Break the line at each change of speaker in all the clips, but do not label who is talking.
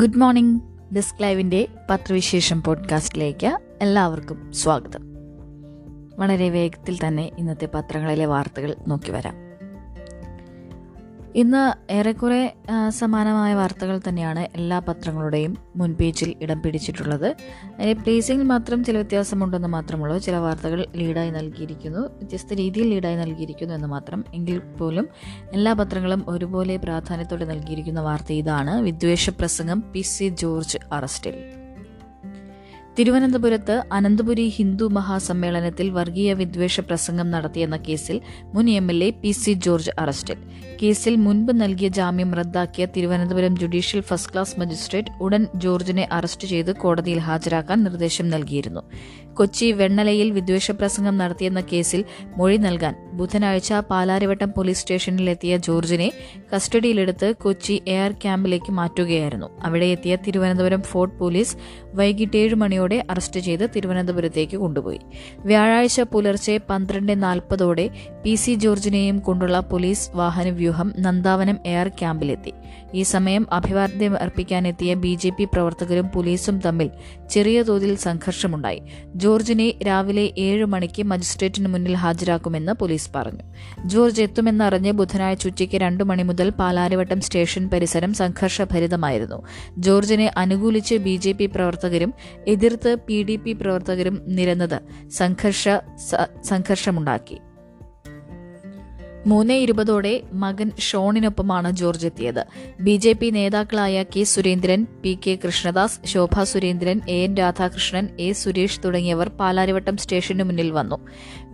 good morning desk ലൈവിൻ്റെ പത്രവിശേഷം പോഡ്കാസ്റ്റിലേക്ക് എല്ലാവർക്കും സ്വാഗതം വളരെ വേഗത്തിൽ തന്നെ ഇന്നത്തെ പത്രങ്ങളിലെ വാർത്തകൾ നോക്കി വരാം ഇന്ന് ഏറെക്കുറെ സമാനമായ വാർത്തകൾ തന്നെയാണ് എല്ലാ പത്രങ്ങളുടെയും മുൻപേജിൽ ഇടം പിടിച്ചിട്ടുള്ളത് അതിന് പ്ലേസിംഗിൽ മാത്രം ചില വ്യത്യാസമുണ്ടെന്ന് മാത്രമുള്ളൂ ചില വാർത്തകൾ ലീഡായി നൽകിയിരിക്കുന്നു വ്യത്യസ്ത രീതിയിൽ ലീഡായി നൽകിയിരിക്കുന്നു എന്ന് മാത്രം എങ്കിൽ പോലും എല്ലാ പത്രങ്ങളും ഒരുപോലെ പ്രാധാന്യത്തോടെ നൽകിയിരിക്കുന്ന വാർത്ത ഇതാണ് വിദ്വേഷ പ്രസംഗം പി സി ജോർജ് അറസ്റ്റിൽ തിരുവനന്തപുരത്ത് അനന്തപുരി ഹിന്ദു മഹാസമ്മേളനത്തിൽ വർഗീയ വിദ്വേഷ പ്രസംഗം നടത്തിയെന്ന കേസിൽ മുൻ M L A P C George അറസ്റ്റിൽ കേസിൽ മുൻപ് നൽകിയ ജാമ്യം റദ്ദാക്കിയ Thiruvananthapuram judicial first class magistrate ഉടൻ ജോർജിനെ അറസ്റ്റ് ചെയ്ത് കോടതിയിൽ ഹാജരാക്കാൻ നിർദ്ദേശം നൽകിയിരുന്നു കൊച്ചി വെണ്ണലയിൽ വിദ്വേഷ പ്രസംഗം നടത്തിയെന്ന കേസിൽ മൊഴി നൽകാൻ ബുധനാഴ്ച പാലാരിവട്ടം പോലീസ് സ്റ്റേഷനിലെത്തിയ ജോർജിനെ കസ്റ്റഡിയിലെടുത്ത് കൊച്ചി എയർ ക്യാമ്പിലേക്ക് മാറ്റുകയായിരുന്നു അവിടെ എത്തിയ തിരുവനന്തപുരം ഫോർട്ട് പോലീസ് വൈകിട്ട് ഏഴ് മണിയോടെ ഭീഷണിയോടെ അറസ്റ്റ് ചെയ്ത് തിരുവനന്തപുരത്തേക്ക് കൊണ്ടുപോയി വ്യാഴാഴ്ച പുലർച്ചെ പന്ത്രണ്ട് നാൽപ്പതോടെ പി സി ജോർജിനെയും കൊണ്ടുള്ള പോലീസ് വാഹനവ്യൂഹം നന്ദാവനം എയർ ക്യാമ്പിലെത്തി ഈ സമയം അഭിവാദ്യം അർപ്പിക്കാനെത്തിയ ബി ജെ പി പ്രവർത്തകരും പോലീസും തമ്മിൽ ചെറിയ തോതിൽ സംഘർഷമുണ്ടായി ജോർജിനെ രാവിലെ ഏഴ് മണിക്ക് മജിസ്ട്രേറ്റിന് മുന്നിൽ ഹാജരാക്കുമെന്ന് പോലീസ് പറഞ്ഞു ജോർജ് എത്തുമെന്നറിഞ്ഞ് ബുധനാഴ്ച ഉച്ചയ്ക്ക് രണ്ടു മണി മുതൽ പാലാരിവട്ടം സ്റ്റേഷൻ പരിസരം സംഘർഷഭരിതമായിരുന്നു ജോർജിനെ അനുകൂലിച്ച് ബി പ്രവർത്തകരും എതിർ തിരുവനന്തപുരത്ത് പി ഡി പി പ്രവർത്തകരും നിരന്നത് സംഘർഷ സംഘർഷമുണ്ടാക്കി മൂന്ന് ഇരുപതോടെ മകൻ ഷോണിനൊപ്പമാണ് ജോർജ് എത്തിയത് ബി ജെ പി നേതാക്കളായ K Surendran P K Krishnadas Shobha Surendran A N Radhakrishnan A Suresh തുടങ്ങിയവർ പാലാരിവട്ടം സ്റ്റേഷനു മുന്നിൽ വന്നു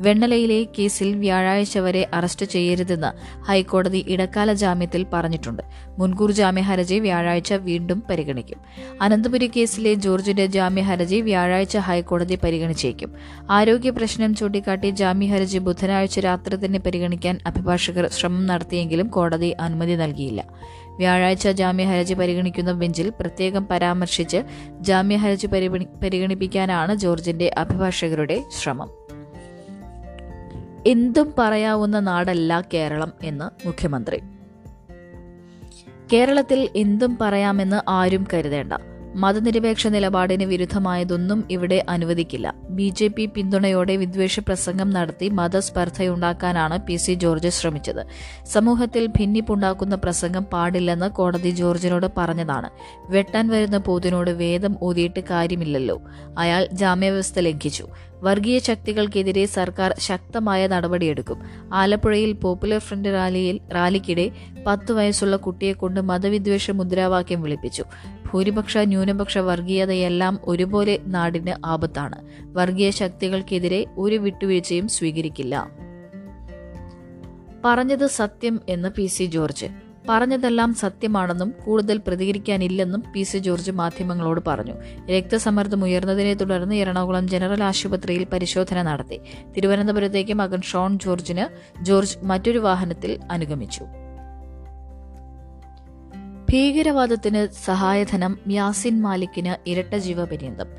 വെണ്ണലയിലെ കേസിൽ വ്യാഴാഴ്ച വരെ അറസ്റ്റ് ചെയ്യരുതെന്ന് ഹൈക്കോടതി ഇടക്കാല ജാമ്യത്തിൽ പറഞ്ഞിട്ടുണ്ട് മുൻകൂർ ജാമ്യ ഹർജി വ്യാഴാഴ്ച വീണ്ടും പരിഗണിക്കും അനന്തപുരി കേസിലെ ജോർജിന്റെ ജാമ്യ ഹർജി വ്യാഴാഴ്ച ഹൈക്കോടതി പരിഗണിച്ചേക്കും ആരോഗ്യ പ്രശ്നം ചൂണ്ടിക്കാട്ടി ജാമ്യ ഹർജി ബുധനാഴ്ച രാത്രി തന്നെ പരിഗണിക്കാൻ അഭിഭാഷകർ ശ്രമം നടത്തിയെങ്കിലും കോടതി അനുമതി നൽകിയില്ല വ്യാഴാഴ്ച ജാമ്യഹർജി പരിഗണിക്കുന്ന ബെഞ്ചിൽ പ്രത്യേകം പരാമർശിച്ച് ജാമ്യഹർജി പരിഗണിപ്പിക്കാനാണ് ജോർജിന്റെ അഭിഭാഷകരുടെ ശ്രമം എന്തും പറയാവുന്ന നാടല്ല കേരളം എന്ന് മുഖ്യമന്ത്രി കേരളത്തിൽ എന്തും പറയാമെന്ന് ആരും കരുതേണ്ട മതനിരപേക്ഷ നിലപാടിന് വിരുദ്ധമായതൊന്നും ഇവിടെ അനുവദിക്കില്ല ബി ജെ പി പിന്തുണയോടെ വിദ്വേഷ പ്രസംഗം നടത്തി മതസ്പർദ്ധയുണ്ടാക്കാനാണ് പി സി ജോർജ് ശ്രമിച്ചത് സമൂഹത്തിൽ ഭിന്നിപ്പുണ്ടാക്കുന്ന പ്രസംഗം പാടില്ലെന്ന് കോടതി ജോർജിനോട് പറഞ്ഞതാണ് വെട്ടാൻ വരുന്ന പോതിനോട് വേദം ഓതിയിട്ട് കാര്യമില്ലല്ലോ അയാൾ ജാമ്യവ്യവസ്ഥ ലംഘിച്ചു വർഗീയ ശക്തികൾക്കെതിരെ സർക്കാർ ശക്തമായ നടപടിയെടുക്കും ആലപ്പുഴയിൽ പോപ്പുലർ ഫ്രണ്ട് റാലിയിൽ റാലിക്കിടെ പത്ത് വയസ്സുള്ള കുട്ടിയെ കൊണ്ട് മതവിദ്വേഷ മുദ്രാവാക്യം വിളിപ്പിച്ചു ഭൂരിപക്ഷ ന്യൂനപക്ഷ വർഗീയതയെല്ലാം ഒരുപോലെ നാടിന് ആപത്താണ് വർഗീയ ശക്തികൾക്കെതിരെ ഒരു വിട്ടുവീഴ്ചയും സ്വീകരിക്കില്ല പറഞ്ഞത് സത്യം എന്ന് പി സി ജോർജ് പറഞ്ഞതെല്ലാം സത്യമാണെന്നും കൂടുതൽ പ്രതികരിക്കാനില്ലെന്നും പി സി ജോർജ് മാധ്യമങ്ങളോട് പറഞ്ഞു രക്തസമ്മർദ്ദം ഉയർന്നതിനെ തുടർന്ന് എറണാകുളം ജനറൽ ആശുപത്രിയിൽ പരിശോധന നടത്തി തിരുവനന്തപുരത്തേക്ക് മകൻ ഷോൺ ജോർജിന് ജോർജ് മറ്റൊരു വാഹനത്തിൽ അനുഗമിച്ചു ഭീകരവാദത്തിന് സഹായധനം യാസിൻ മാലിക്കിന് ഇരട്ട ജീവപര്യന്തം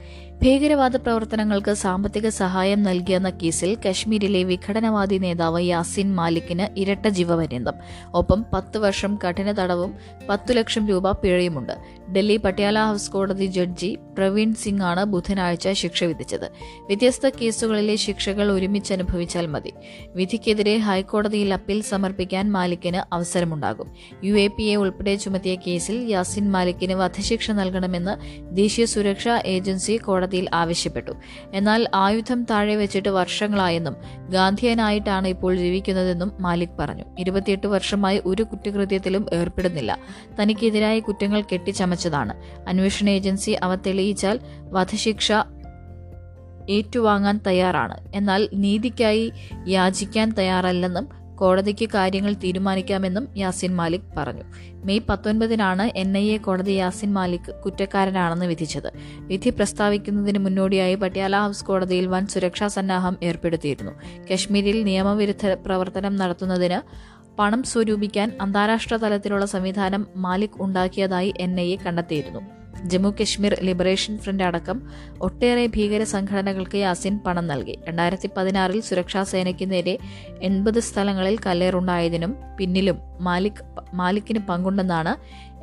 ഭീകരവാദ പ്രവർത്തനങ്ങൾക്ക് സാമ്പത്തിക സഹായം നൽകിയെന്ന കേസിൽ കശ്മീരിലെ വിഘടനവാദി നേതാവ് യാസിൻ മാലിക്കിന് ഇരട്ട ജീവപര്യന്തം ഒപ്പം പത്ത് വർഷം കഠിന തടവും പത്തു ലക്ഷം രൂപ പിഴയുമുണ്ട് ഡൽഹി പട്യാല ഹൗസ് കോടതി ജഡ്ജി പ്രവീൺ സിംഗ് ആണ് ബുധനാഴ്ച ശിക്ഷ വിധിച്ചത് വ്യത്യസ്ത കേസുകളിലെ ശിക്ഷകൾ ഒരുമിച്ച് അനുഭവിച്ചാൽ മതി വിധിക്കെതിരെ ഹൈക്കോടതിയിൽ അപ്പീൽ സമർപ്പിക്കാൻ മാലിക്കിന് അവസരമുണ്ടാകും യു എ പി എ ഉൾപ്പെടെ ചുമത്തിയ കേസിൽ യാസിൻ മാലിക്കിന് വധശിക്ഷ നൽകണമെന്ന് ദേശീയ സുരക്ഷാ ഏജൻസി കോടതി കോടതിയിൽ ആവശ്യപ്പെട്ടു എന്നാൽ ആയുധം താഴെ വെച്ചിട്ട് വർഷങ്ങളായെന്നും ഗാന്ധിയനായിട്ടാണ് ഇപ്പോൾ ജീവിക്കുന്നതെന്നും മാലിക് പറഞ്ഞു ഇരുപത്തിയെട്ട് വർഷമായി ഒരു കുറ്റകൃത്യത്തിലും ഏർപ്പെടുന്നില്ല തനിക്കെതിരായ കുറ്റങ്ങൾ കെട്ടിച്ചമച്ചതാണ് അന്വേഷണ ഏജൻസി അവ തെളിയിച്ചാൽ വധശിക്ഷ ഏറ്റുവാങ്ങാൻ തയ്യാറാണ് എന്നാൽ നീതിക്കായി യാചിക്കാൻ തയ്യാറല്ലെന്നും കോടതിക്ക് കാര്യങ്ങൾ തീരുമാനിക്കാമെന്നും യാസിൻ മാലിക് പറഞ്ഞു മെയ് പത്തൊൻപതിനാണ് എൻ ഐ എ കോടതി യാസിൻ മാലിക് കുറ്റക്കാരനാണെന്ന് വിധിച്ചത് വിധി പ്രസ്താവിക്കുന്നതിന് മുന്നോടിയായി പട്യാല ഹൗസ് കോടതിയിൽ വൻ സുരക്ഷാ സന്നാഹം ഏർപ്പെടുത്തിയിരുന്നു കശ്മീരിൽ നിയമവിരുദ്ധ പ്രവർത്തനം നടത്തുന്നതിന് പണം സ്വരൂപിക്കാൻ അന്താരാഷ്ട്ര തലത്തിലുള്ള സംവിധാനം മാലിക് ഉണ്ടാക്കിയതായി എൻ ഐ എ കണ്ടെത്തിയിരുന്നു ജമ്മു കശ്മീർ ലിബറേഷൻ ഫ്രണ്ട് അടക്കം ഒട്ടേറെ ഭീകര സംഘടനകൾക്ക് യാസിൻ പണം നൽകി രണ്ടായിരത്തി പതിനാറിൽ സുരക്ഷാ സേനയ്ക്ക് നേരെ എൺപത് സ്ഥലങ്ങളിൽ കല്ലേറുണ്ടായതിനും പിന്നിലും മാലിക് മാലിക്കിന് പങ്കുണ്ടെന്നാണ്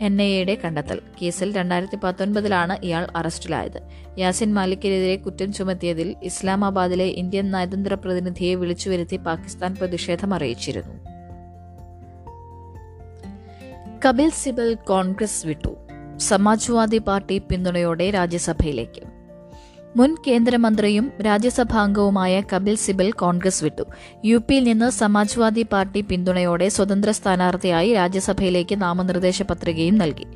എൻ ഐ എയുടെ കണ്ടെത്തൽ കേസിൽ രണ്ടായിരത്തി പത്തൊൻപതിലാണ് ഇയാൾ അറസ്റ്റിലായത് യാസിൻ മാലിക്കിനെതിരെ കുറ്റം ചുമത്തിയതിൽ ഇസ്ലാമാബാദിലെ ഇന്ത്യൻ നയതന്ത്ര പ്രതിനിധിയെ വിളിച്ചുവരുത്തി പാകിസ്ഥാൻ പ്രതിഷേധം അറിയിച്ചിരുന്നു കപിൽ സിബൽ കോൺഗ്രസ് വിട്ടു സമാജ്വാദി പാർട്ടി പിന്തുണയോടെ രാജ്യസഭയിലേക്ക് മുൻ കേന്ദ്രമന്ത്രിയും രാജ്യസഭാംഗവുമായ കപിൽ സിബൽ കോൺഗ്രസ് വിട്ടു യു പിയിൽ നിന്ന് സമാജ്വാദി പാർട്ടി പിന്തുണയോടെ സ്വതന്ത്ര സ്ഥാനാർത്ഥിയായി രാജ്യസഭയിലേക്ക് നാമനിർദ്ദേശ പത്രികയും നൽകി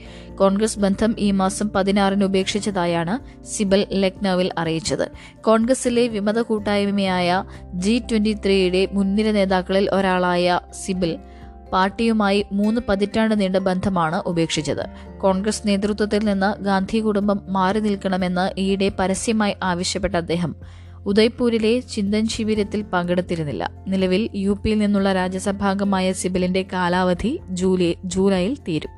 കോൺഗ്രസ് ബന്ധം ഈ മാസം പതിനാറിന് ഉപേക്ഷിച്ചതായാണ് സിബൽ ലക്നൌവിൽ അറിയിച്ചത് കോൺഗ്രസിലെ വിമത കൂട്ടായ്മയായ ജി ട്വന്റി ത്രീയുടെ മുൻനിര നേതാക്കളിൽ ഒരാളായ സിബൽ പാർട്ടിയുമായി മൂന്ന് പതിറ്റാണ്ട് നീണ്ട ബന്ധമാണ് ഉപേക്ഷിച്ചത് കോൺഗ്രസ് നേതൃത്വത്തിൽ നിന്ന് ഗാന്ധി കുടുംബം മാറി നിൽക്കണമെന്ന് ഈയിടെ പരസ്യമായി ആവശ്യപ്പെട്ട അദ്ദേഹം ഉദയ്പൂരിലെ ചിന്തൻ ശിബിരത്തിൽ പങ്കെടുത്തിരുന്നില്ല നിലവിൽ യു പിയിൽ നിന്നുള്ള രാജ്യസഭാംഗമായ സിബിലിന്റെ കാലാവധി ജൂലൈ ജൂലൈയിൽ തീരും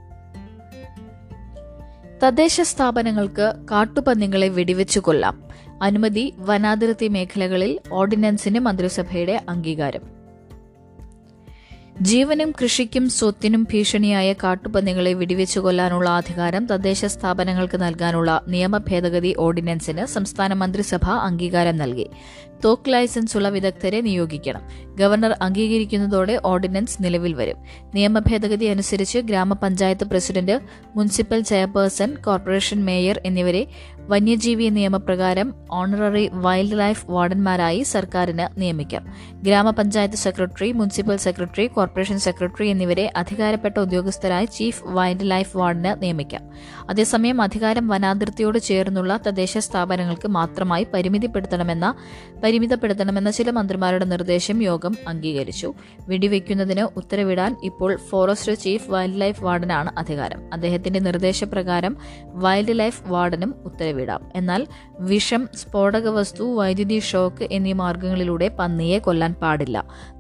തദ്ദേശ സ്ഥാപനങ്ങൾക്ക് കാട്ടുപന്നികളെ വെടിവെച്ചു കൊല്ലാം അനുമതി വനാതിർത്തി മേഖലകളിൽ ഓർഡിനൻസിന് മന്ത്രിസഭയുടെ അംഗീകാരം ജീവനും കൃഷിക്കും സ്വത്തിനും ഭീഷണിയായ കാട്ടുപന്നികളെ വെടിവെച്ചു കൊല്ലാനുള്ള അധികാരം തദ്ദേശ സ്ഥാപനങ്ങൾക്ക് നൽകാനുള്ള നിയമ ഭേദഗതി ഓർഡിനൻസിന് സംസ്ഥാന മന്ത്രിസഭ അംഗീകാരം നൽകി തോക്ക് ലൈസൻസ് ഉള്ള വിദഗ്ധരെ നിയോഗിക്കണം ഗവർണർ അംഗീകരിക്കുന്നതോടെ ഓർഡിനൻസ് നിലവിൽ വരും നിയമ ഭേദഗതി അനുസരിച്ച് ഗ്രാമപഞ്ചായത്ത് president municipal chairperson corporation mayor എന്നിവരെ വന്യജീവി നിയമപ്രകാരം ഓണററി വൈൽഡ് ലൈഫ് വാർഡന്മാരായി സർക്കാരിന് നിയമിക്കാം ഗ്രാമപഞ്ചായത്ത് secretary municipal secretary corporation secretary എന്നിവരെ അധികാരപ്പെട്ട ഉദ്യോഗസ്ഥരായി ചീഫ് വൈൽഡ് ലൈഫ് വാർഡിന് നിയമിക്കാം അതേസമയം അധികാരം വനാതിർത്തിയോട് ചേർന്നുള്ള തദ്ദേശ സ്ഥാപനങ്ങൾക്ക് മാത്രമായി പരിമിതപ്പെടുത്തണമെന്ന പരിമിതപ്പെടുത്തണമെന്ന ചില മന്ത്രിമാരുടെ നിർദ്ദേശം യോഗം അംഗീകരിച്ചു വെടിവെക്കുന്നതിന് ഉത്തരവിടാൻ ഇപ്പോൾ ഫോറസ്റ്റ് ചീഫ് വൈൽഡ് ലൈഫ് വാർഡനാണ് അധികാരം അദ്ദേഹത്തിന്റെ നിർദ്ദേശപ്രകാരം വൈൽഡ് ലൈഫ് വാർഡനും ഉത്തരവ് വിടാം എന്നാൽ വിഷം സ്ഫോടക വസ്തു വൈദ്യുതി ഷോക്ക് എന്നീ മാർഗങ്ങളിലൂടെ പന്നിയെ കൊല്ലാൻ പാടില്ല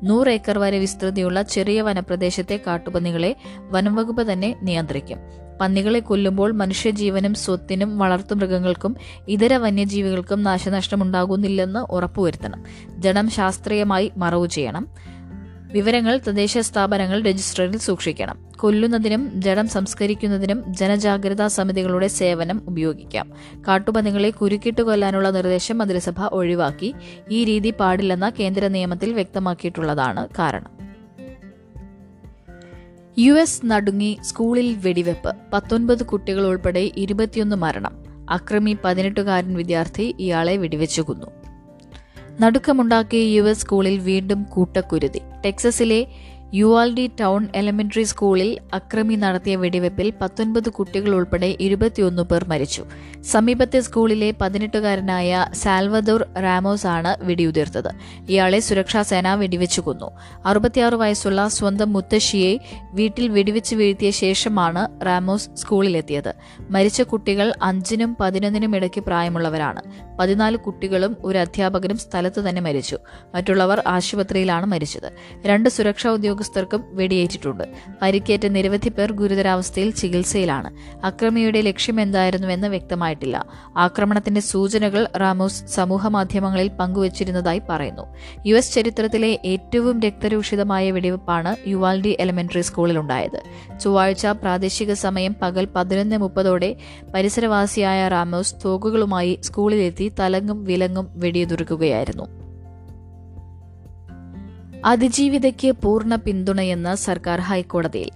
നൂറ് ഏക്കർ വരെ വിസ്തൃതിയുള്ള ചെറിയ വനപ്രദേശത്തെ കാട്ടുപന്നികളെ വനംവകുപ്പ് തന്നെ നിയന്ത്രിക്കും പന്നികളെ കൊല്ലുമ്പോൾ മനുഷ്യജീവനും സ്വത്തിനും വളർത്തുമൃഗങ്ങൾക്കും ഇതര വന്യജീവികൾക്കും നാശനഷ്ടമുണ്ടാകുന്നില്ലെന്ന് ഉറപ്പുവരുത്തണം ജഡം ശാസ്ത്രീയമായി മറവു ചെയ്യണം വിവരങ്ങൾ തദ്ദേശ സ്ഥാപനങ്ങൾ രജിസ്റ്ററിൽ സൂക്ഷിക്കണം കൊല്ലുന്നതിനും ജഡം സംസ്കരിക്കുന്നതിനും ജനജാഗ്രതാ സമിതികളുടെ സേവനം ഉപയോഗിക്കാം കാട്ടുപന്നികളെ കുരുക്കിട്ട് കൊല്ലാനുള്ള നിർദ്ദേശം മന്ത്രിസഭ ഒഴിവാക്കി ഈ രീതി പാടില്ലെന്ന കേന്ദ്ര നിയമത്തിൽ വ്യക്തമാക്കിയിട്ടുള്ളതാണ് കാരണം യു എസ് നടുങ്ങി സ്കൂളിൽ വെടിവെപ്പ് പത്തൊൻപത് കുട്ടികൾ ഉൾപ്പെടെ ഇരുപത്തിയൊന്ന് മരണം അക്രമി പതിനെട്ടുകാരൻ വിദ്യാർത്ഥി ഇയാളെ വെടിവെച്ചു കൊന്നു നടുക്കമുണ്ടാക്കിയ യു എസ് സ്കൂളിൽ വീണ്ടും കൂട്ടക്കുരുതി ടെക്സസിലെ Uvalde town elementary സ്കൂളിൽ അക്രമി നടത്തിയ വെടിവെപ്പിൽ പത്തൊൻപത് കുട്ടികൾ ഉൾപ്പെടെ ഇരുപത്തിയൊന്ന് പേർ മരിച്ചു സമീപത്തെ സ്കൂളിലെ പതിനെട്ടുകാരനായ സാൽവദോർ റാമോസ് ആണ് വെടിയുതിർത്തത് ഇയാളെ സുരക്ഷാ സേന വെടിവെച്ചു കൊന്നു അറുപത്തിയാറ് വയസ്സുള്ള സ്വന്തം മുത്തശ്ശിയെ വീട്ടിൽ വെടിവെച്ച് വീഴ്ത്തിയ ശേഷമാണ് റാമോസ് സ്കൂളിലെത്തിയത് മരിച്ച കുട്ടികൾ അഞ്ചിനും പതിനൊന്നിനും ഇടയ്ക്ക് പ്രായമുള്ളവരാണ് പതിനാല് കുട്ടികളും ഒരു അധ്യാപകനും സ്ഥലത്ത് തന്നെ മരിച്ചു മറ്റുള്ളവർ ആശുപത്രിയിലാണ് മരിച്ചത് രണ്ട് സുരക്ഷാ ഉദ്യോഗസ്ഥർ ഉദ്യോഗസ്ഥർക്കും വെടിയേറ്റിട്ടുണ്ട് പരിക്കേറ്റ നിരവധി പേർ ഗുരുതരാവസ്ഥയിൽ ചികിത്സയിലാണ് അക്രമിയുടെ ലക്ഷ്യം എന്തായിരുന്നുവെന്ന് വ്യക്തമായിട്ടില്ല ആക്രമണത്തിന്റെ സൂചനകൾ റാമോസ് സമൂഹ മാധ്യമങ്ങളിൽ പങ്കുവച്ചിരുന്നതായി പറയുന്നു യു എസ് ചരിത്രത്തിലെ ഏറ്റവും രക്തരൂഷിതമായ വെടിവെപ്പാണ് യുവാൽഡി എലമെന്ററി സ്കൂളിലുണ്ടായത് ചൊവ്വാഴ്ച പ്രാദേശിക സമയം പകൽ പതിനൊന്ന് മുപ്പതോടെ പരിസരവാസിയായ റാമോസ് തോക്കുകളുമായി സ്കൂളിലെത്തി തലങ്ങും വിലങ്ങും വെടിയുതിർക്കുകയായിരുന്നു അതിജീവിതയ്ക്ക് പൂർണ്ണ പിന്തുണയെന്ന് സർക്കാർ ഹൈക്കോടതിയിൽ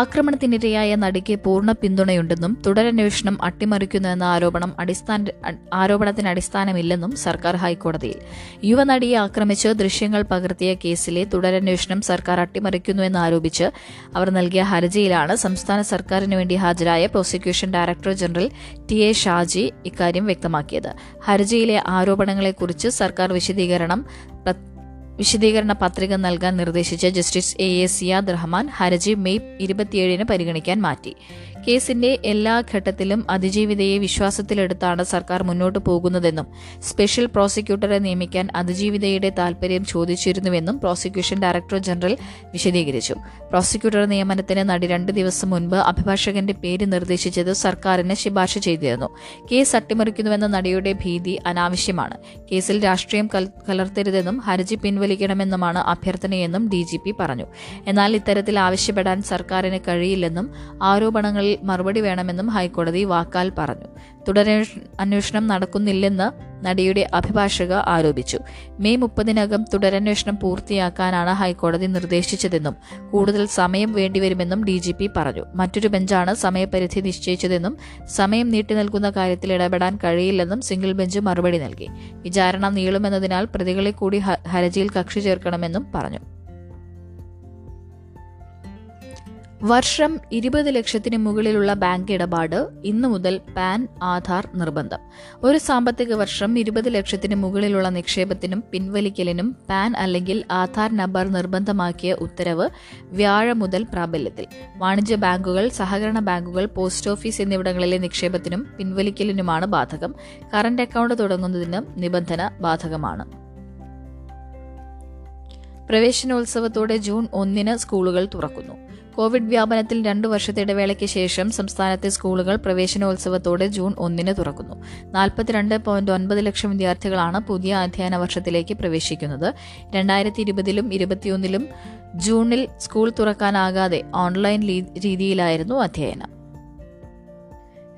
ആക്രമണത്തിനിരയായ നടിക്ക് പൂർണ്ണ പിന്തുണയുണ്ടെന്നും തുടരന്വേഷണം അട്ടിമറിക്കുന്നുവെന്ന ആരോപണം അടിസ്ഥാന ആരോപണത്തിന് അടിസ്ഥാനമില്ലെന്നും സർക്കാർ ഹൈക്കോടതിയിൽ യുവനടിയെ ആക്രമിച്ച് ദൃശ്യങ്ങൾ പകർത്തിയ കേസിലെ തുടരന്വേഷണം സർക്കാർ അട്ടിമറിക്കുന്നുവെന്ന് ആരോപിച്ച് അവർ നൽകിയ ഹർജിയിലാണ് സംസ്ഥാന സർക്കാരിന് വേണ്ടി ഹാജരായ prosecution director general T A Shaji ഇക്കാര്യം വ്യക്തമാക്കിയത് ഹർജിയിലെ ആരോപണങ്ങളെക്കുറിച്ച് സർക്കാർ വിശദീകരണം വിശദീകരണ പത്രിക നൽകാൻ നിർദ്ദേശിച്ച justice A A Siyad Rahman ഹർജി മെയ് ഇരുപത്തിയേഴിന് പരിഗണിക്കാൻ മാറ്റി കേസിന്റെ എല്ലാ ഘട്ടത്തിലും അതിജീവിതയെ വിശ്വാസത്തിലെടുത്താണ് സർക്കാർ മുന്നോട്ട് പോകുന്നതെന്നും സ്പെഷ്യൽ പ്രോസിക്യൂട്ടറെ നിയമിക്കാൻ അതിജീവിതയുടെ താൽപര്യം ചോദിച്ചിരുന്നുവെന്നും പ്രോസിക്യൂഷൻ ഡയറക്ടർ ജനറൽ വിശദീകരിച്ചു പ്രോസിക്യൂട്ടർ നിയമനത്തിന് നടി രണ്ട് ദിവസം മുൻപ് അഭിഭാഷകന്റെ പേര് നിർദ്ദേശിച്ചത് സർക്കാരിന് ശുപാർശ ചെയ്തിരുന്നു കേസ് അട്ടിമറിക്കുന്നുവെന്ന നടിയുടെ ഭീതി അനാവശ്യമാണ് കേസിൽ രാഷ്ട്രീയം കലർത്തരുതെന്നും ഹർജി പിൻവലിക്കണമെന്നുമാണ് അഭ്യർത്ഥനയെന്നും ഡി പറഞ്ഞു എന്നാൽ ഇത്തരത്തിൽ ആവശ്യപ്പെടാൻ സർക്കാരിന് കഴിയില്ലെന്നും ആരോപണങ്ങളിൽ മറുപടി വേണമെന്നും ഹൈക്കോടതി വാക്കാൽ പറഞ്ഞു തുടരന്വേഷ അന്വേഷണം നടക്കുന്നില്ലെന്ന് നടിയുടെ അഭിഭാഷക ആരോപിച്ചു മെയ് മുപ്പതിനകം തുടരന്വേഷണം പൂർത്തിയാക്കാനാണ് ഹൈക്കോടതി നിർദ്ദേശിച്ചതെന്നും കൂടുതൽ സമയം വേണ്ടിവരുമെന്നും ഡി ജി പി പറഞ്ഞു മറ്റൊരു ബെഞ്ചാണ് സമയപരിധി നിശ്ചയിച്ചതെന്നും സമയം നീട്ടി നൽകുന്ന കാര്യത്തിൽ ഇടപെടാൻ കഴിയില്ലെന്നും സിംഗിൾ ബെഞ്ച് മറുപടി നൽകി വിചാരണ നീളുമെന്നതിനാൽ പ്രതികളെ കൂടി ഹർജിയിൽ കക്ഷി ചേർക്കണമെന്നും പറഞ്ഞു വർഷം ഇരുപത് ലക്ഷത്തിന് മുകളിലുള്ള ബാങ്ക് ഇടപാട് ഇന്നു മുതൽ പാൻ ആധാർ നിർബന്ധം ഒരു സാമ്പത്തിക വർഷം ഇരുപത് ലക്ഷത്തിന് മുകളിലുള്ള നിക്ഷേപത്തിനും പിൻവലിക്കലിനും പാൻ അല്ലെങ്കിൽ ആധാർ നമ്പർ നിർബന്ധമാക്കിയ ഉത്തരവ് വ്യാഴം മുതൽ പ്രാബല്യത്തിൽ വാണിജ്യ ബാങ്കുകൾ സഹകരണ ബാങ്കുകൾ പോസ്റ്റ് ഓഫീസ് എന്നിവിടങ്ങളിലെ നിക്ഷേപത്തിനും പിൻവലിക്കലിനുമാണ് ബാധകം കറന്റ് അക്കൗണ്ട് തുടങ്ങുന്നതിന് നിബന്ധന ബാധകമാണ് പ്രവേശനോത്സവത്തോടെ ജൂൺ ഒന്നിന് സ്കൂളുകൾ തുറക്കുന്നു കോവിഡ് വ്യാപനത്തിൽ രണ്ടു വർഷത്തെ ഇടവേളയ്ക്ക് ശേഷം സംസ്ഥാനത്തെ സ്കൂളുകൾ പ്രവേശനോത്സവത്തോടെ ജൂൺ ഒന്നിന് തുറക്കുന്നു നാൽപ്പത്തിരണ്ട് പോയിന്റ് ഒൻപത് ലക്ഷം വിദ്യാർത്ഥികളാണ് പുതിയ അധ്യയന വർഷത്തിലേക്ക് പ്രവേശിക്കുന്നത് രണ്ടായിരത്തി ഇരുപതിലും ഇരുപത്തിയൊന്നിലും ജൂണിൽ സ്കൂൾ തുറക്കാനാകാതെ ഓൺലൈൻ രീതിയിലായിരുന്നു അധ്യയനം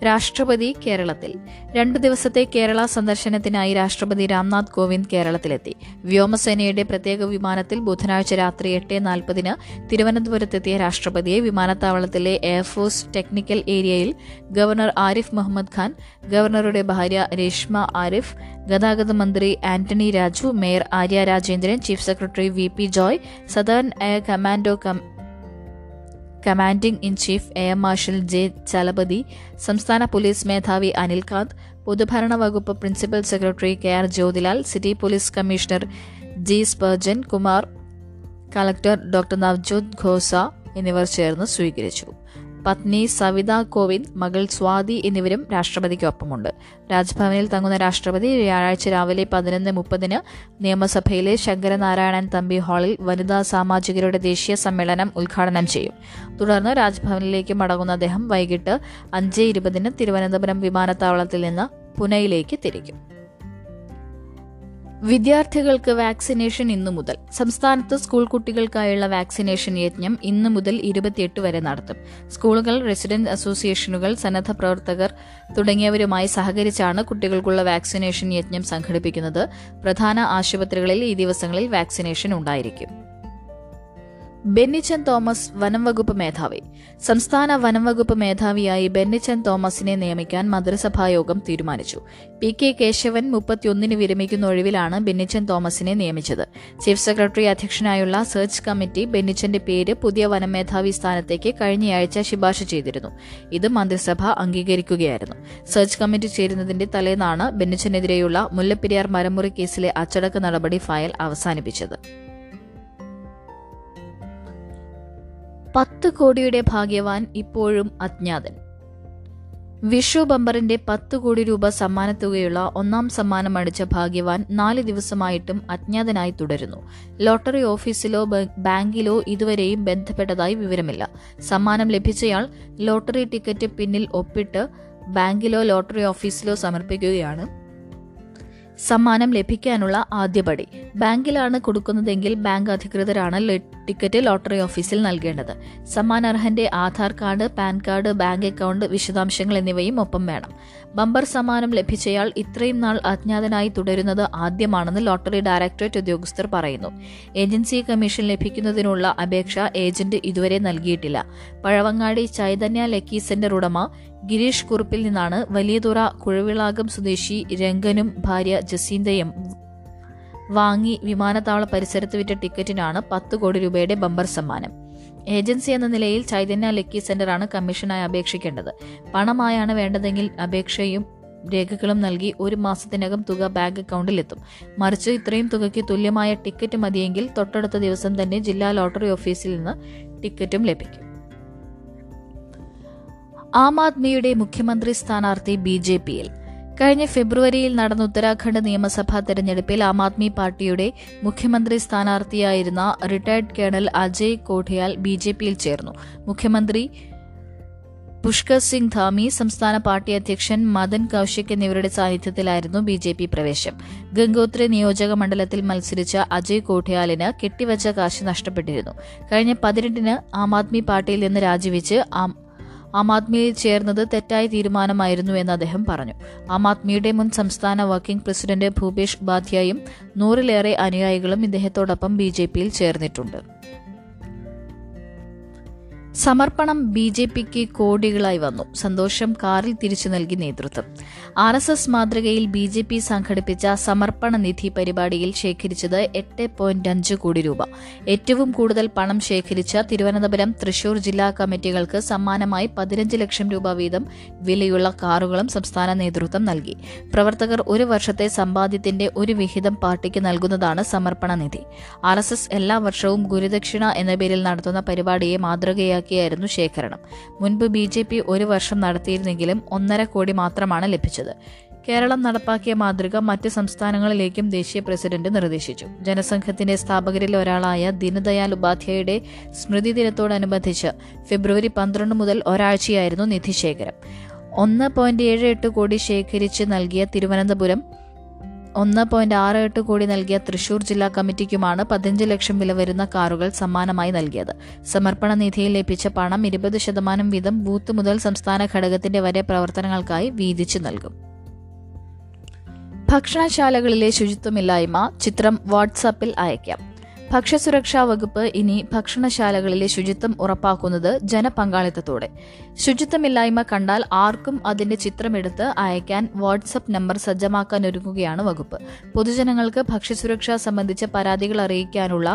രാഷ്ട്രപതി കേരളത്തിൽ രണ്ടു ദിവസത്തെ കേരള സന്ദർശനത്തിനായി രാഷ്ട്രപതി രാംനാഥ് കോവിന്ദ് കേരളത്തിലെത്തി വ്യോമസേനയുടെ പ്രത്യേക വിമാനത്തിൽ ബുധനാഴ്ച രാത്രി എട്ട് നാൽപ്പതിന് തിരുവനന്തപുരത്തെത്തിയ രാഷ്ട്രപതിയെ വിമാനത്താവളത്തിലെ എയർഫോഴ്സ് ടെക്നിക്കൽ ഏരിയയിൽ ഗവർണർ ആരിഫ് മുഹമ്മദ് ഖാൻ ഗവർണറുടെ ഭാര്യ രേഷ്മ ആരിഫ് ഗതാഗത മന്ത്രി Antony Raju mayor Arya Rajendran chief secretary V P Joy southern air commando commanding in chief air marshal J Chalapathy സംസ്ഥാന പോലീസ് മേധാവി അനിൽകാന്ത് പൊതുഭരണ വകുപ്പ് principal secretary K R Jyothilal city police commissioner G Spurgeon Kumar collector doctor Navjot Khosa എന്നിവർ ചേർന്ന് സ്വീകരിച്ചു പത്നി സവിത കോവിന്ദ് മകൾ സ്വാതി എന്നിവരും രാഷ്ട്രപതിക്കൊപ്പമുണ്ട് രാജ്ഭവനിൽ തങ്ങുന്ന രാഷ്ട്രപതി വ്യാഴാഴ്ച രാവിലെ പതിനൊന്ന് മുപ്പതിന് നിയമസഭയിലെ ശങ്കരനാരായണൻ തമ്പി ഹാളിൽ വനിതാ സാമാജികരുടെ ദേശീയ സമ്മേളനം ഉദ്ഘാടനം ചെയ്യും തുടർന്ന് രാജ്ഭവനിലേക്ക് മടങ്ങുന്ന അദ്ദേഹം വൈകിട്ട് അഞ്ച് ഇരുപതിന് തിരുവനന്തപുരം വിമാനത്താവളത്തിൽ നിന്ന് പുനയിലേക്ക് തിരിക്കും വിദ്യാർത്ഥികൾക്ക് വാക്സിനേഷൻ ഇന്നു മുതൽ സംസ്ഥാനത്ത് സ്കൂൾ കുട്ടികൾക്കായുള്ള വാക്സിനേഷൻ യജ്ഞം ഇന്ന് മുതൽ ഇരുപത്തിയെട്ട് വരെ നടത്തും സ്കൂളുകൾ റെസിഡന്റ് അസോസിയേഷനുകൾ സന്നദ്ധ പ്രവർത്തകർ തുടങ്ങിയവരുമായി സഹകരിച്ചാണ് കുട്ടികൾക്കുള്ള വാക്സിനേഷൻ യജ്ഞം സംഘടിപ്പിക്കുന്നത് പ്രധാന ആശുപത്രികളിൽ ഈ ദിവസങ്ങളിൽ വാക്സിനേഷൻ ഉണ്ടായിരിക്കും ബെന്നിച്ചൻ തോമസ് വനംവകുപ്പ് മേധാവി സംസ്ഥാന വനംവകുപ്പ് മേധാവിയായി ബെന്നിച്ചൻ തോമസിനെ നിയമിക്കാൻ മന്ത്രിസഭായോഗം തീരുമാനിച്ചു പി കെ കേശവൻ മുപ്പത്തിയൊന്നിന് വിരമിക്കുന്ന ഒഴിവിലാണ് ബെന്നിച്ചൻ തോമസിനെ നിയമിച്ചത് ചീഫ് സെക്രട്ടറി അധ്യക്ഷനായുള്ള സെർച്ച് കമ്മിറ്റി ബെന്നിച്ചന്റെ പേര് പുതിയ വനമേധാവി സ്ഥാനത്തേക്ക് കഴിഞ്ഞയാഴ്ച ശുപാർശ ചെയ്തിരുന്നു ഇത് മന്ത്രിസഭ അംഗീകരിക്കുകയായിരുന്നു സെർച്ച് കമ്മിറ്റി ചേരുന്നതിന്റെ തലേന്നാണ് ബെന്നിച്ചനെതിരെയുള്ള മുല്ലപ്പെരിയാർ മരമുറി കേസിലെ അച്ചടക്ക നടപടി ഫയൽ അവസാനിപ്പിച്ചത് പത്ത് കോടിയുടെ ഭാഗ്യവാൻ ഇപ്പോഴും അജ്ഞാതൻ വിഷു ബമ്പറിന്റെ പത്ത് കോടി രൂപ സമ്മാനത്തുകയുള്ള ഒന്നാം സമ്മാനം അടിച്ച ഭാഗ്യവാൻ നാല് ദിവസമായിട്ടും അജ്ഞാതനായി തുടരുന്നു ലോട്ടറി ഓഫീസിലോ ബാങ്കിലോ ഇതുവരെയും ബന്ധപ്പെട്ടതായി വിവരമില്ല സമ്മാനം ലഭിച്ചയാൾ ലോട്ടറി ടിക്കറ്റ് പിന്നിൽ ഒപ്പിട്ട് ബാങ്കിലോ ലോട്ടറി ഓഫീസിലോ സമർപ്പിക്കുകയാണ് സമ്മാനം ലഭിക്കാനുള്ള ആദ്യപടി ബാങ്കിലാണ് കൊടുക്കുന്നതെങ്കിൽ ബാങ്ക് അധികൃതരാണ് ടിക്കറ്റ് ലോട്ടറി ഓഫീസിൽ നൽകേണ്ടത് സമ്മാനർഹന്റെ Aadhaar card PAN card bank account വിശദാംശങ്ങൾ എന്നിവയും ഒപ്പം വേണം ബമ്പർ സമ്മാനം ലഭിച്ചയാൾ ഇത്രയും നാൾ അജ്ഞാതനായി തുടരുന്നത് ആദ്യമാണെന്ന് ലോട്ടറി ഡയറക്ടറേറ്റ് ഉദ്യോഗസ്ഥർ പറയുന്നു ഏജൻസി കമ്മീഷൻ ലഭിക്കുന്നതിനുള്ള അപേക്ഷ ഏജന്റ് ഇതുവരെ നൽകിയിട്ടില്ല പഴവങ്ങാടി ചൈതന്യ ലക്കി സെന്റർ ഉടമ ഗിരീഷ് കുറുപ്പിൽ നിന്നാണ് വലിയതുറ കുഴവിളാകം സ്വദേശി രംഗനും ഭാര്യ ജസീന്തയും വാങ്ങി വിമാനത്താവള പരിസരത്ത് വിറ്റ ടിക്കറ്റിനാണ് പത്ത് കോടി രൂപയുടെ ബമ്പർ സമ്മാനം ഏജൻസി എന്ന നിലയിൽ ചൈതന്യ ലക്കി സെന്ററാണ് കമ്മീഷനായി അപേക്ഷിക്കേണ്ടത് പണമായാണ് വേണ്ടതെങ്കിൽ അപേക്ഷയും രേഖകളും നൽകി ഒരു മാസത്തിനകം തുക ബാങ്ക് അക്കൗണ്ടിലെത്തും മറിച്ച് ഇത്രയും തുകയ്ക്ക് തുല്യമായ ടിക്കറ്റ് മതിയെങ്കിൽ തൊട്ടടുത്ത ദിവസം തന്നെ ജില്ലാ ലോട്ടറി ഓഫീസിൽ നിന്ന് ടിക്കറ്റും ലഭിക്കും ആം ആദ്മിയുടെ മുഖ്യമന്ത്രി സ്ഥാനാർത്ഥി ബി ജെ പിയിൽ കഴിഞ്ഞ ഫെബ്രുവരിയിൽ നടന്ന ഉത്തരാഖണ്ഡ് നിയമസഭാ തെരഞ്ഞെടുപ്പിൽ ആം ആദ്മി പാർട്ടിയുടെ മുഖ്യമന്ത്രി സ്ഥാനാർത്ഥിയായിരുന്ന retired colonel Ajay Kothiyal B J പിയിൽ ചേർന്നു മുഖ്യമന്ത്രി പുഷ്കർ സിംഗ് ധാമി സംസ്ഥാന പാർട്ടി അധ്യക്ഷൻ മദൻ കൌശിക് എന്നിവരുടെ സാന്നിധ്യത്തിലായിരുന്നു ബി ജെ പി പ്രവേശം ഗംഗോത്രി നിയോജക മണ്ഡലത്തിൽ മത്സരിച്ച അജയ് കോഠിയാലിന് കെട്ടിവച്ച കാശ് നഷ്ടപ്പെട്ടിരുന്നു കഴിഞ്ഞ പതിനെട്ടിന് ആം ആദ്മി പാർട്ടിയിൽ നിന്ന് രാജിവെച്ച് ആം ആദ്മിയിൽ ചേർന്നത് തെറ്റായ തീരുമാനമായിരുന്നു എന്ന് അദ്ദേഹം പറഞ്ഞു ആം ആദ്മിയുടെ മുൻ സംസ്ഥാന വർക്കിംഗ് പ്രസിഡന്റ് ഭൂപേഷ് ഉപാധ്യായും നൂറിലേറെ അനുയായികളും ഇദ്ദേഹത്തോടൊപ്പം ബി ചേർന്നിട്ടുണ്ട് സമർപ്പണം ബി ജെ പിക്ക് കോടികളായി വന്നു സന്തോഷം കാറിൽ തിരിച്ചു നൽകി നേതൃത്വം ആർ എസ് എസ് മാതൃകയിൽ ബി ജെ പി സംഘടിപ്പിച്ച സമർപ്പണ നിധി പരിപാടിയിൽ ശേഖരിച്ചത് എട്ട് പോയിന്റ് അഞ്ച് കോടി രൂപ ഏറ്റവും കൂടുതൽ പണം ശേഖരിച്ച തിരുവനന്തപുരം തൃശൂർ ജില്ലാ കമ്മിറ്റികൾക്ക് സമ്മാനമായി പതിനഞ്ച് ലക്ഷം രൂപ വീതം വിലയുള്ള കാറുകളും സംസ്ഥാന നേതൃത്വം നൽകി പ്രവർത്തകർ ഒരു വർഷത്തെ സമ്പാദ്യത്തിന്റെ ഒരു വിഹിതം പാർട്ടിക്ക് നൽകുന്നതാണ് സമർപ്പണ നിധി ആർ എല്ലാ വർഷവും ഗുരുദക്ഷിണ എന്ന പേരിൽ നടത്തുന്ന പരിപാടിയെ മാതൃകയാക്കി നടത്തിയായിരുന്നു ശേഖരണം മുൻപ് ബി ജെ പി ഒരു വർഷം നടത്തിയിരുന്നെങ്കിലും ഒന്നര കോടി മാത്രമാണ് ലഭിച്ചത് കേരളം നടപ്പാക്കിയ മാതൃക മറ്റ് സംസ്ഥാനങ്ങളിലേക്കും ദേശീയ പ്രസിഡന്റ് നിർദ്ദേശിച്ചു ജനസംഘത്തിന്റെ സ്ഥാപകരിൽ ഒരാളായ ദീനദയാൽ ഉപാധ്യായയുടെ സ്മൃതി ദിനത്തോടനുബന്ധിച്ച് ഫെബ്രുവരി പന്ത്രണ്ട് മുതൽ ഒരാഴ്ചയായിരുന്നു നിധിശേഖരം ഒന്ന് പോയിന്റ് ഏഴ് എട്ട് കോടി ശേഖരിച്ച് നൽകിയ തിരുവനന്തപുരം ഒന്ന് പോയിന്റ് ആറ് എട്ട് കോടി നൽകിയ തൃശൂർ ജില്ലാ കമ്മിറ്റിക്കുമാണ് പതിനഞ്ച് ലക്ഷം വില വരുന്ന കാറുകൾ സമ്മാനമായി നൽകിയത് സമർപ്പണ നിധിയിൽ ലഭിച്ച പണം ഇരുപത് ശതമാനം വീതം ബൂത്ത് മുതൽ സംസ്ഥാന ഘടകത്തിന്റെ വരെ പ്രവർത്തനങ്ങൾക്കായി വീതിച്ചു നൽകും ഭക്ഷണശാലകളിലെ ശുചിത്വമില്ലായ്മ ചിത്രം വാട്സാപ്പിൽ അയയ്ക്കാം ഭക്ഷ്യസുരക്ഷാ വകുപ്പ് ഇനി ഭക്ഷണശാലകളിലെ ശുചിത്വം ഉറപ്പാക്കുന്നത് ജനപങ്കാളിത്തത്തോടെ ശുചിത്വമില്ലായ്മ കണ്ടാൽ ആർക്കും അതിന്റെ ചിത്രമെടുത്ത് അയക്കാൻ വാട്സപ്പ് നമ്പർ സജ്ജമാക്കാൻ ഒരുങ്ങുകയാണ് വകുപ്പ് പൊതുജനങ്ങൾക്ക് ഭക്ഷ്യസുരക്ഷ സംബന്ധിച്ച പരാതികൾ അറിയിക്കാനുള്ള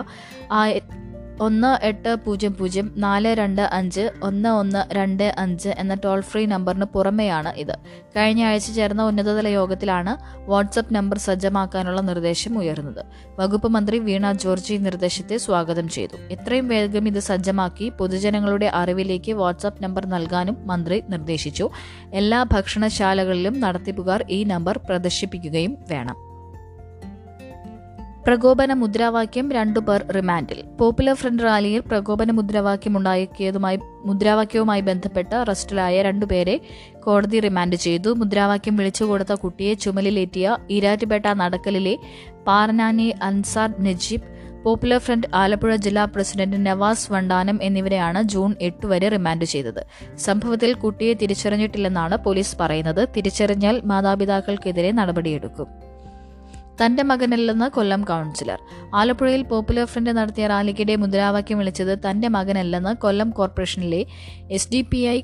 ഒന്ന് എട്ട് പൂജ്യം പൂജ്യം നാല് രണ്ട് അഞ്ച് ഒന്ന് ഒന്ന് രണ്ട് അഞ്ച് എന്ന ടോൾ ഫ്രീ നമ്പറിന് പുറമെയാണ് ഇത് കഴിഞ്ഞ ആഴ്ച ചേർന്ന ഉന്നതതല യോഗത്തിലാണ് വാട്സപ്പ് നമ്പർ സജ്ജമാക്കാനുള്ള നിർദ്ദേശം ഉയർന്നത് വകുപ്പ് മന്ത്രി വീണ ജോർജ് ഈ നിർദ്ദേശത്തെ സ്വാഗതം ചെയ്തു എത്രയും വേഗം ഇത് സജ്ജമാക്കി പൊതുജനങ്ങളുടെ അറിവിലേക്ക് വാട്സപ്പ് നമ്പർ നൽകാനും മന്ത്രി നിർദ്ദേശിച്ചു എല്ലാ ഭക്ഷണശാലകളിലും നടത്തിപ്പുകാർ ഈ നമ്പർ പ്രദർശിപ്പിക്കുകയും വേണം പ്രകോപന മുദ്രാവാക്യം പേർ റിമാൻഡിൽ പോപ്പുലർ ഫ്രണ്ട് റാലിയിൽ പ്രകോപന മുദ്രാവാക്യം ഉണ്ടാക്കിയതുമായി മുദ്രാവാക്യവുമായി ബന്ധപ്പെട്ട് അറസ്റ്റിലായ രണ്ടുപേരെ കോടതി റിമാൻഡ് ചെയ്തു മുദ്രാവാക്യം വിളിച്ചു കൊടുത്ത കുട്ടിയെ ചുമലിലേറ്റിയ ഈരാറ്റുപേട്ട നടക്കലിലെ പാർനാനി അൻസാർ നജീബ് പോപ്പുലർ ഫ്രണ്ട് ആലപ്പുഴ ജില്ലാ പ്രസിഡന്റ് നവാസ് വണ്ടാനം എന്നിവരെയാണ് ജൂൺ എട്ട് വരെ റിമാൻഡ് ചെയ്തത് സംഭവത്തിൽ കുട്ടിയെ തിരിച്ചറിഞ്ഞിട്ടില്ലെന്നാണ് പോലീസ് പറയുന്നത് തിരിച്ചറിഞ്ഞാൽ മാതാപിതാക്കൾക്കെതിരെ നടപടിയെടുക്കും തന്റെ മകനല്ലെന്ന് കൊല്ലം കൗൺസിലർ ആലപ്പുഴയിൽ പോപ്പുലർ ഫ്രണ്ട് നടത്തിയ റാലിക്കിടെ മുദ്രാവാക്യം വിളിച്ചത് തന്റെ മകനല്ലെന്ന് കൊല്ലം കോർപ്പറേഷനിലെ S D P I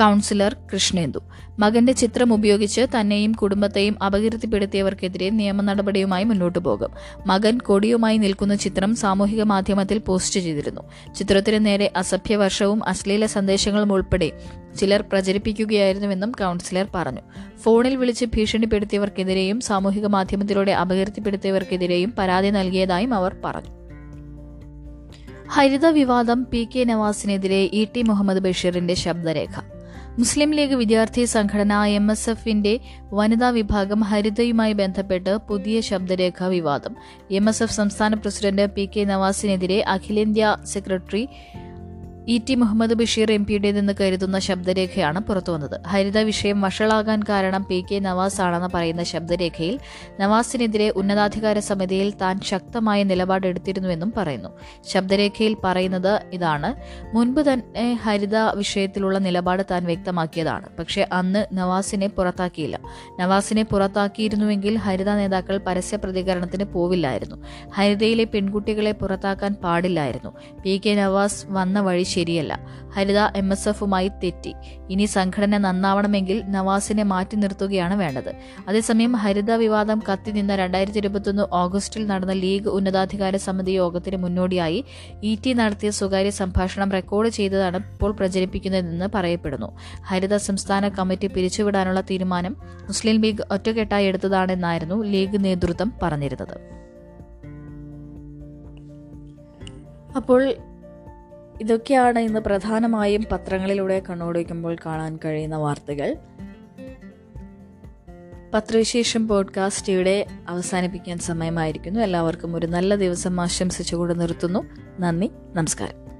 councillor Krishnendu മകന്റെ ചിത്രം ഉപയോഗിച്ച് തന്നെയും കുടുംബത്തെയും അപകീർത്തിപ്പെടുത്തിയവർക്കെതിരെ നിയമ നടപടിയുമായി മുന്നോട്ടു പോകും മകൻ കൊടിയുമായി നിൽക്കുന്ന ചിത്രം സാമൂഹിക മാധ്യമത്തിൽ പോസ്റ്റ് ചെയ്തിരുന്നു ചിത്രത്തിന് നേരെ അസഭ്യവർഷവും അശ്ലീല സന്ദേശങ്ങളും ഉൾപ്പെടെ ചിലർ പ്രചരിപ്പിക്കുകയായിരുന്നുവെന്നും കൗൺസിലർ പറഞ്ഞു ഫോണിൽ വിളിച്ച് ഭീഷണിപ്പെടുത്തിയവർക്കെതിരെയും സാമൂഹിക മാധ്യമത്തിലൂടെ അപകീർത്തിപ്പെടുത്തിയവർക്കെതിരെയും പരാതി നൽകിയതായും അവർ പറഞ്ഞു ഹരിത വിവാദം പി കെ നവാസിനെതിരെ ഇ ടി മുഹമ്മദ് ബഷീറിന്റെ ശബ്ദരേഖ മുസ്ലിം ലീഗ് വിദ്യാർത്ഥി സംഘടന എം എസ് എഫിന്റെ വനിതാ വിഭാഗം ഹരിതയുമായി ബന്ധപ്പെട്ട് പുതിയ ശബ്ദരേഖ വിവാദം എം എസ് എഫ് സംസ്ഥാന പ്രസിഡന്റ് പി കെ നവാസിനെതിരെ അഖിലേന്ത്യാ secretary E T Muhammad Basheer M നിന്ന് കരുതുന്ന ശബ്ദരേഖയാണ് പുറത്തുവന്നത് ഹരിത വിഷയം വഷളാകാൻ കാരണം പി കെ നവാസ് ആണെന്ന് പറയുന്ന ശബ്ദരേഖയിൽ നവാസിനെതിരെ ഉന്നതാധികാര സമിതിയിൽ താൻ ശക്തമായ നിലപാടെടുത്തിരുന്നുവെന്നും പറയുന്നു ശബ്ദരേഖയിൽ പറയുന്നത് ഇതാണ് മുൻപ് തന്നെ ഹരിത വിഷയത്തിലുള്ള നിലപാട് താൻ വ്യക്തമാക്കിയതാണ് പക്ഷേ അന്ന് നവാസിനെ പുറത്താക്കിയില്ല നവാസിനെ പുറത്താക്കിയിരുന്നുവെങ്കിൽ ഹരിത നേതാക്കൾ പരസ്യ പ്രതികരണത്തിന് പോവില്ലായിരുന്നു ഹരിതയിലെ പെൺകുട്ടികളെ പുറത്താക്കാൻ പാടില്ലായിരുന്നു പി കെ നവാസ് വന്ന വഴി ശരിയല്ല ഹരിത എം എസ് എഫുമായി തെറ്റി ഇനി സംഘടന നന്നാവണമെങ്കിൽ നവാസിനെ മാറ്റി നിർത്തുകയാണ് വേണ്ടത് അതേസമയം ഹരിത വിവാദം കത്തി നിന്ന രണ്ടായിരത്തി ഇരുപത്തൊന്ന് ഓഗസ്റ്റിൽ നടന്ന ലീഗ് ഉന്നതാധികാര സമിതി യോഗത്തിന് മുന്നോടിയായി ഇ ടി നടത്തിയ സ്വകാര്യ സംഭാഷണം റെക്കോർഡ് ചെയ്തതാണ് ഇപ്പോൾ പ്രചരിപ്പിക്കുന്നതെന്ന് പറയപ്പെടുന്നു ഹരിത സംസ്ഥാന കമ്മിറ്റി പിരിച്ചുവിടാനുള്ള തീരുമാനം മുസ്ലിം ലീഗ് ഒറ്റക്കെട്ടായി എടുത്തതാണെന്നായിരുന്നു ലീഗ് നേതൃത്വം പറഞ്ഞിരുന്നത് അപ്പോൾ ഇതൊക്കെയാണ് ഇന്ന് പ്രധാനമായും പത്രങ്ങളിലൂടെ കണ്ണോടിക്കുമ്പോൾ കാണാൻ കഴിയുന്ന വാർത്തകൾ പത്രവിശേഷം പോഡ്കാസ്റ്റ് ഇവിടെ അവസാനിപ്പിക്കാൻ സമയമായിരിക്കുന്നു എല്ലാവർക്കും ഒരു നല്ല ദിവസം ആശംസിച്ചുകൊണ്ട് നിർത്തുന്നു നന്ദി നമസ്കാരം